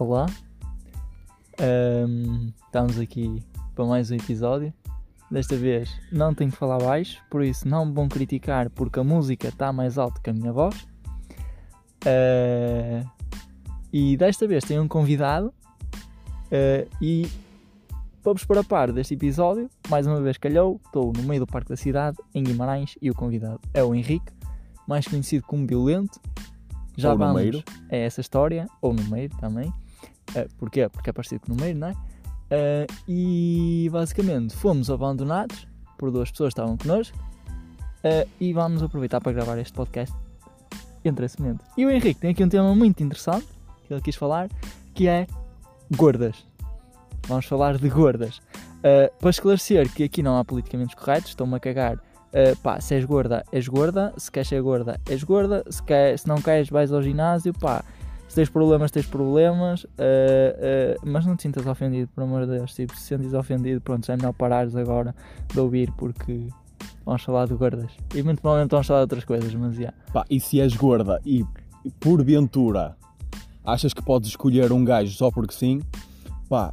Olá, Ahm, estamos aqui para mais um episódio. Desta vez não tenho que falar baixo, por isso não me vão criticar porque a música está mais alta que a minha voz. Ah, e desta vez tenho um convidado ah, e para vos pôr a par deste episódio, mais uma vez calhou, estou no meio do Parque da Cidade, em Guimarães, e o convidado é o Henrique, mais conhecido como Violento. Já Ou vamos Numeiro. a essa história, ou no meio também. Uh, porquê? Porque é parecido com o número, não é? Uh, e basicamente fomos abandonados por duas pessoas que estavam connosco uh, e vamos aproveitar para gravar este podcast entre esse momento. E o Henrique tem aqui um tema muito interessante que ele quis falar, que é gordas. Vamos falar de gordas. Uh, para esclarecer que aqui não há politicamente corretos, estou-me a cagar. Uh, pá, se és gorda, és gorda. Se queres ser gorda, és gorda. Se, quer, se não queres, vais ao ginásio. Pá, se tens problemas, tens problemas. uh, uh, mas não te sintas ofendido, por amor de Deus. Tipo, se sentes ofendido, pronto, já é melhor parares agora de ouvir porque vamos falar de gordas. E muito provavelmente vamos falar de outras coisas, mas já. Pá, e se és gorda e porventura achas que podes escolher um gajo só porque sim, pá,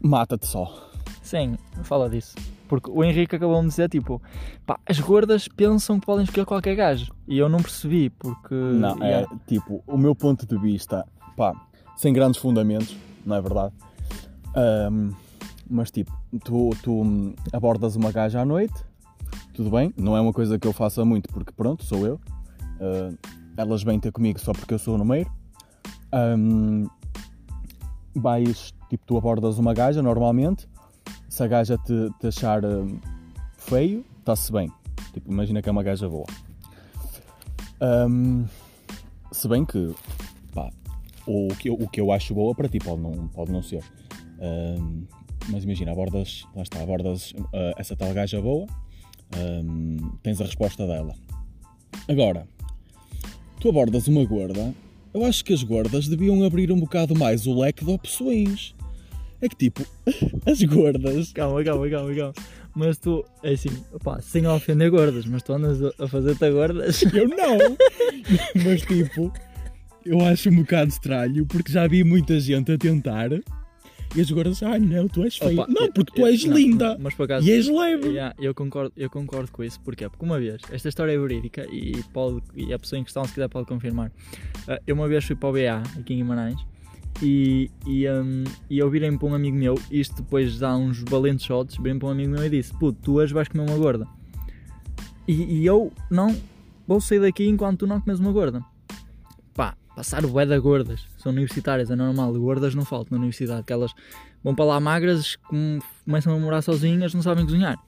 mata-te só. Sim, fala disso. Porque o Henrique acabou de dizer, tipo, pá, as gordas pensam que podem escolher qualquer gajo. E eu não percebi, porque... Não, é yeah. tipo, o meu ponto de vista, pá, sem grandes fundamentos, não é verdade? Ahm, mas tipo, tu, tu abordas uma gaja à noite, tudo bem, não é uma coisa que eu faça muito porque pronto, sou eu. Ah, elas vêm ter comigo só porque eu sou o número. Ahm, vais, tipo, tu abordas uma gaja normalmente, se a gaja te, te achar hum, feio, está-se bem. Tipo, imagina que é uma gaja boa. Ahm, se bem que, pá, o que, eu, o que eu acho boa para ti pode não, pode não ser. Ahm, mas imagina, abordas, lá está, abordas ah, essa tal gaja boa, ahm, tens a resposta dela. Agora, tu abordas uma gorda, eu acho que as gordas deviam abrir um bocado mais o leque de opções. É que tipo, as gordas. Calma, calma, calma, calma. Mas tu, é assim, pá, sem ofender gordas, mas tu andas a- fazer-te a gordas. Eu não! Mas tipo, eu acho um bocado estranho porque já vi muita gente a tentar e as gordas, ai não, tu és feia. Opa, não, porque tu eu- és não, linda Mas por acaso, e és leve. Yeah, eu, concordo, eu concordo com isso, porquê? Porque uma vez, esta história é verídica e, pode, e a pessoa em questão, se quiser, pode confirmar. Ah, eu uma vez fui para o BA, aqui em Guimarães, e, e, hum, e eu virei-me para um amigo meu, isto depois dá uns valentes shots, virei-me para um amigo meu e disse: Puto, tu hoje vais comer uma gorda. E, e eu não vou sair daqui enquanto tu não comes uma gorda. Pá, passar o bué da gordas, são universitárias, é normal, gordas não faltam na universidade, que elas vão para lá magras, com- começam a morar sozinhas, não sabem cozinhar.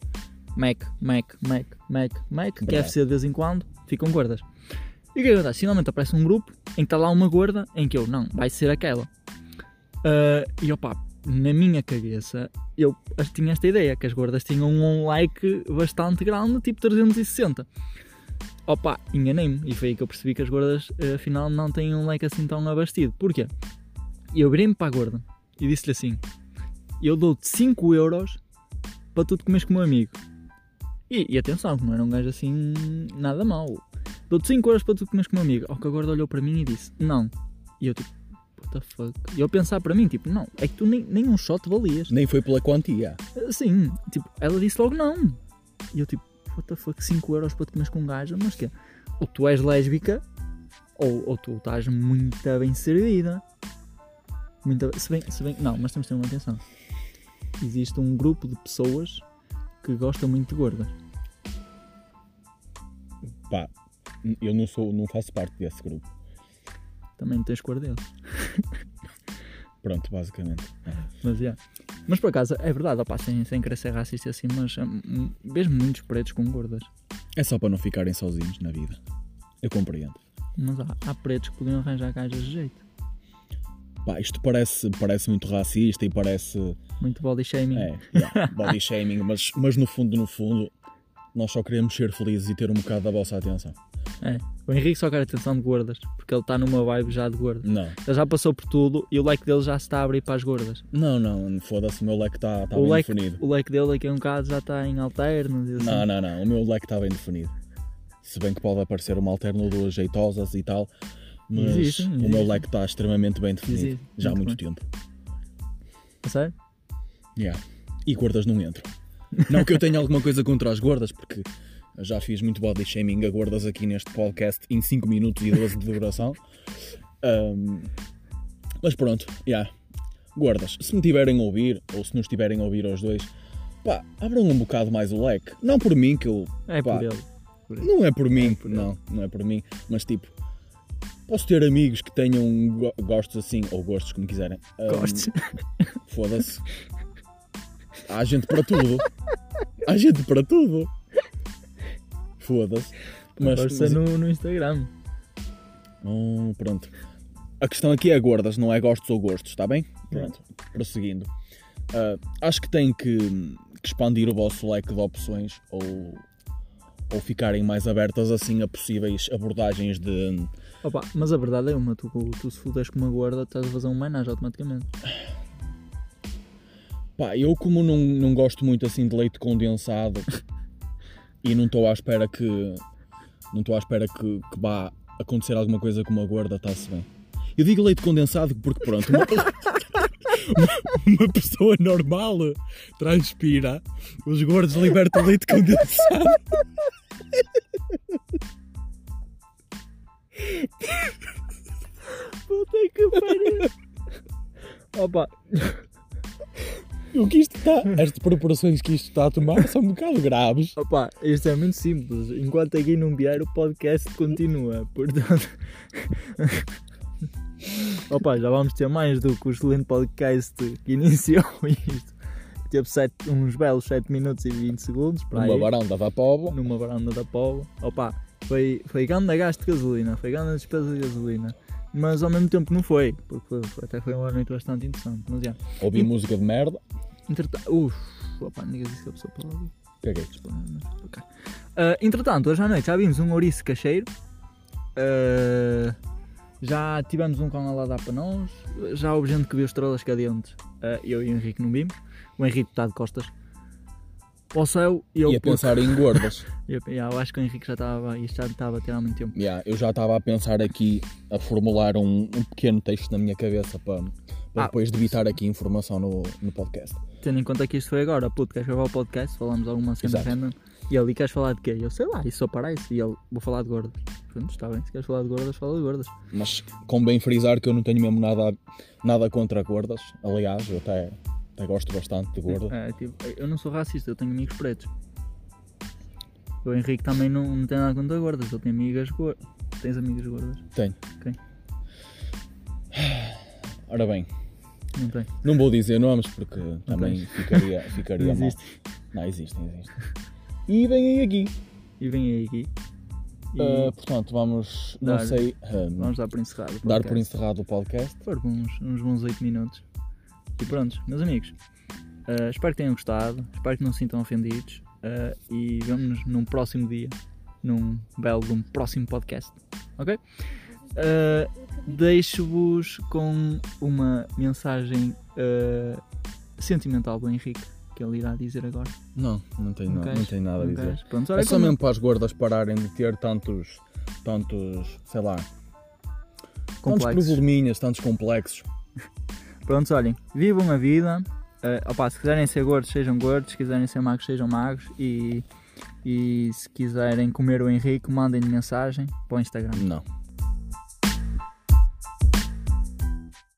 Mac, Mac, Mac, Mac, Mac, KFC de vez em quando, ficam gordas. E o que é que acontece? Finalmente aparece um grupo em que está lá uma gorda, em que eu, não, vai ser aquela. Ah, e opá, na minha cabeça, eu tinha esta ideia, que as gordas tinham um like bastante grande, tipo 360. Opa, enganei-me, e foi aí que eu percebi que as gordas, eh, afinal, não têm um like assim tão abastido. Porquê? Eu virei-me para a gorda e disse-lhe assim: Eu dou-te 5 euros para tu te comeres com o meu amigo. E, e atenção, que não era um gajo assim nada mau. Dou-te 5 euros para tu te comeres com o meu amigo. Ao que a gorda olhou para mim e disse: Não. E eu tipo, the fuck? E eu pensar para mim, tipo, não, é que tu nem, nem um shot valias. Nem foi pela quantia. Sim, tipo, ela disse logo não. E eu tipo, what the fuck, 5 euros para te comeres com um gajo, mas que Ou tu és lésbica, ou, ou tu estás muito bem servida. Muito, se bem, se bem, não, mas temos de ter uma atenção. Existe um grupo de pessoas que gostam muito de gordas. Pá, eu não, sou, não faço parte desse grupo. Também não tens cor deles. Pronto, basicamente. Mas, yeah. mas por acaso, é verdade, opá, sem, sem querer ser racista assim, mas hum, vejo muitos pretos com gordas. É só para não ficarem sozinhos na vida. Eu compreendo. Mas há, há pretos que podiam arranjar gajas de jeito. Pá, isto parece, parece muito racista e parece. Muito body shaming. É, yeah, body shaming, mas, mas no fundo, no fundo, nós só queremos ser felizes e ter um bocado da vossa atenção. É. O Henrique só quer atenção de gordas, porque ele está numa vibe já de gordas. Não, Ele já passou por tudo e o like dele já se está a abrir para as gordas. não, não, foda-se, o meu leque está tá o, bem like, definido. o like dele daqui a um bocado já está em alternos e assim. Não, não, não, o meu leque está bem definido. Se bem que pode aparecer uma alterno duas jeitosas e tal, Mas Existem, o meu leque está extremamente bem definido. Existe, já há muito muito tempo. A sério? Yeah. E gordas não entram. Não que eu tenha alguma coisa contra as gordas, porque já fiz muito body shaming a gordas aqui neste podcast em 5 minutos e 12 de duração. Ahm, mas pronto, yeah. gordas, se me tiverem a ouvir, ou se nos tiverem a ouvir aos dois, pá, abram um bocado mais o leque. Não por mim, que eu. É pá, por ele. Por ele. Não é por mim, por ele. não, não é por mim, mas tipo, posso ter amigos que tenham go- gostos assim, ou gostos como quiserem. Ahm, Gostes? Foda-se. Há gente para tudo. Há gente para tudo. Foda-se. Mas, Gosta mas- no, no Instagram. Hum, pronto. A questão aqui é gordas, não é gostos ou gostos, está bem? Pronto. Prosseguindo. Ah, acho que tem que, que expandir o vosso leque de opções ou, ou ficarem mais abertas assim a possíveis abordagens de. Opa, mas a verdade é uma, tu, tu se fudes com uma gorda estás a fazer um homenagem automaticamente. Pá, eu como não, não gosto muito assim de leite condensado e não estou à espera que não estou à espera que, que vá acontecer alguma coisa com uma gorda, está-se bem. Eu digo leite condensado porque pronto, uma, uma- pessoa normal transpira, os gordos libertam leite condensado. Puta que pariu! Opa, O que isto está, as proporções que isto está a tomar são um bocado graves. opa, isto é muito simples. Enquanto aqui não vier, o podcast continua. Portanto. Opa, já vamos ter mais do que o excelente podcast que iniciou isto. Teve sete, uns belos 7 minutos e 20 segundos Numa varanda da povo. numa varanda da Póvoa. Opa, foi, foi grande gasto de gasolina, foi grande despesa de gasolina. Mas ao mesmo tempo não foi, porque até foi uma noite bastante interessante. Mas já. Ouvi música de merda. Entretanto, uff, opa, ninguém disse que a pessoa pode ouvir. Caguei. Ok. Ah, entretanto, hoje à noite já vimos um ouriço cacheiro. Ah, já tivemos um canal a dar para nós. Já houve gente que viu estrelas cadentes. Ah, eu e o Henrique não vimos. O Henrique está de costas para o céu e eu, E a pensar em gordas. eu, eu acho que o Henrique já estava. Isto já estava a ter há muito tempo. Yeah, eu já estava a pensar aqui a formular um, um pequeno texto na minha cabeça para, para Ah. depois debitar aqui informação no, no podcast. Tendo em conta que isto foi agora, puto, queres gravar o podcast? Falamos alguma cena random. E ali queres falar de quê? Eu sei lá, isso só parece. E ele, vou falar de gordas. Pronto, está bem. Se queres falar de gordas, fala de gordas. Mas convém frisar que eu não tenho mesmo nada, nada contra gordas. Aliás, eu até, até gosto bastante de gorda. É, tipo, eu não sou racista, eu tenho amigos pretos. O Henrique também não, não tem nada contra gordas, ele tem amigas gordas. Tens amigas gordas? Tenho. Ok. Ora bem, Não tem. não vou dizer nomes porque também ficaria, ficaria Não mal. existe. Não, existem, existem. E vem aí aqui. E vem aí aqui. Ah, portanto, vamos, não Dar- sei, ah, vamos dar por encerrado. o dar por podcast. encerrado o podcast. Foram uns, uns bons 8 minutos. E pronto, meus amigos. ah, espero que tenham gostado. Espero que não se sintam ofendidos. ah, e vemo-nos num próximo dia. Num belo de um próximo podcast. Ok? Ah, Deixo-vos com uma mensagem sentimental do Henrique. Que ele irá dizer agora. Não, não tenho, Não nada, queres? não tenho nada a Não dizer. queres? Pronto, É só como- mesmo para as gordas pararem de ter tantos, tantos, sei lá, tantos complexos. probleminhas, tantos complexos. Prontos, olhem, vivam a vida. Uh, opá, se quiserem ser gordos, sejam gordos. Se quiserem ser magros, sejam magros. E, e se quiserem comer o Henrique, mandem-lhe mensagem para o Instagram. Não,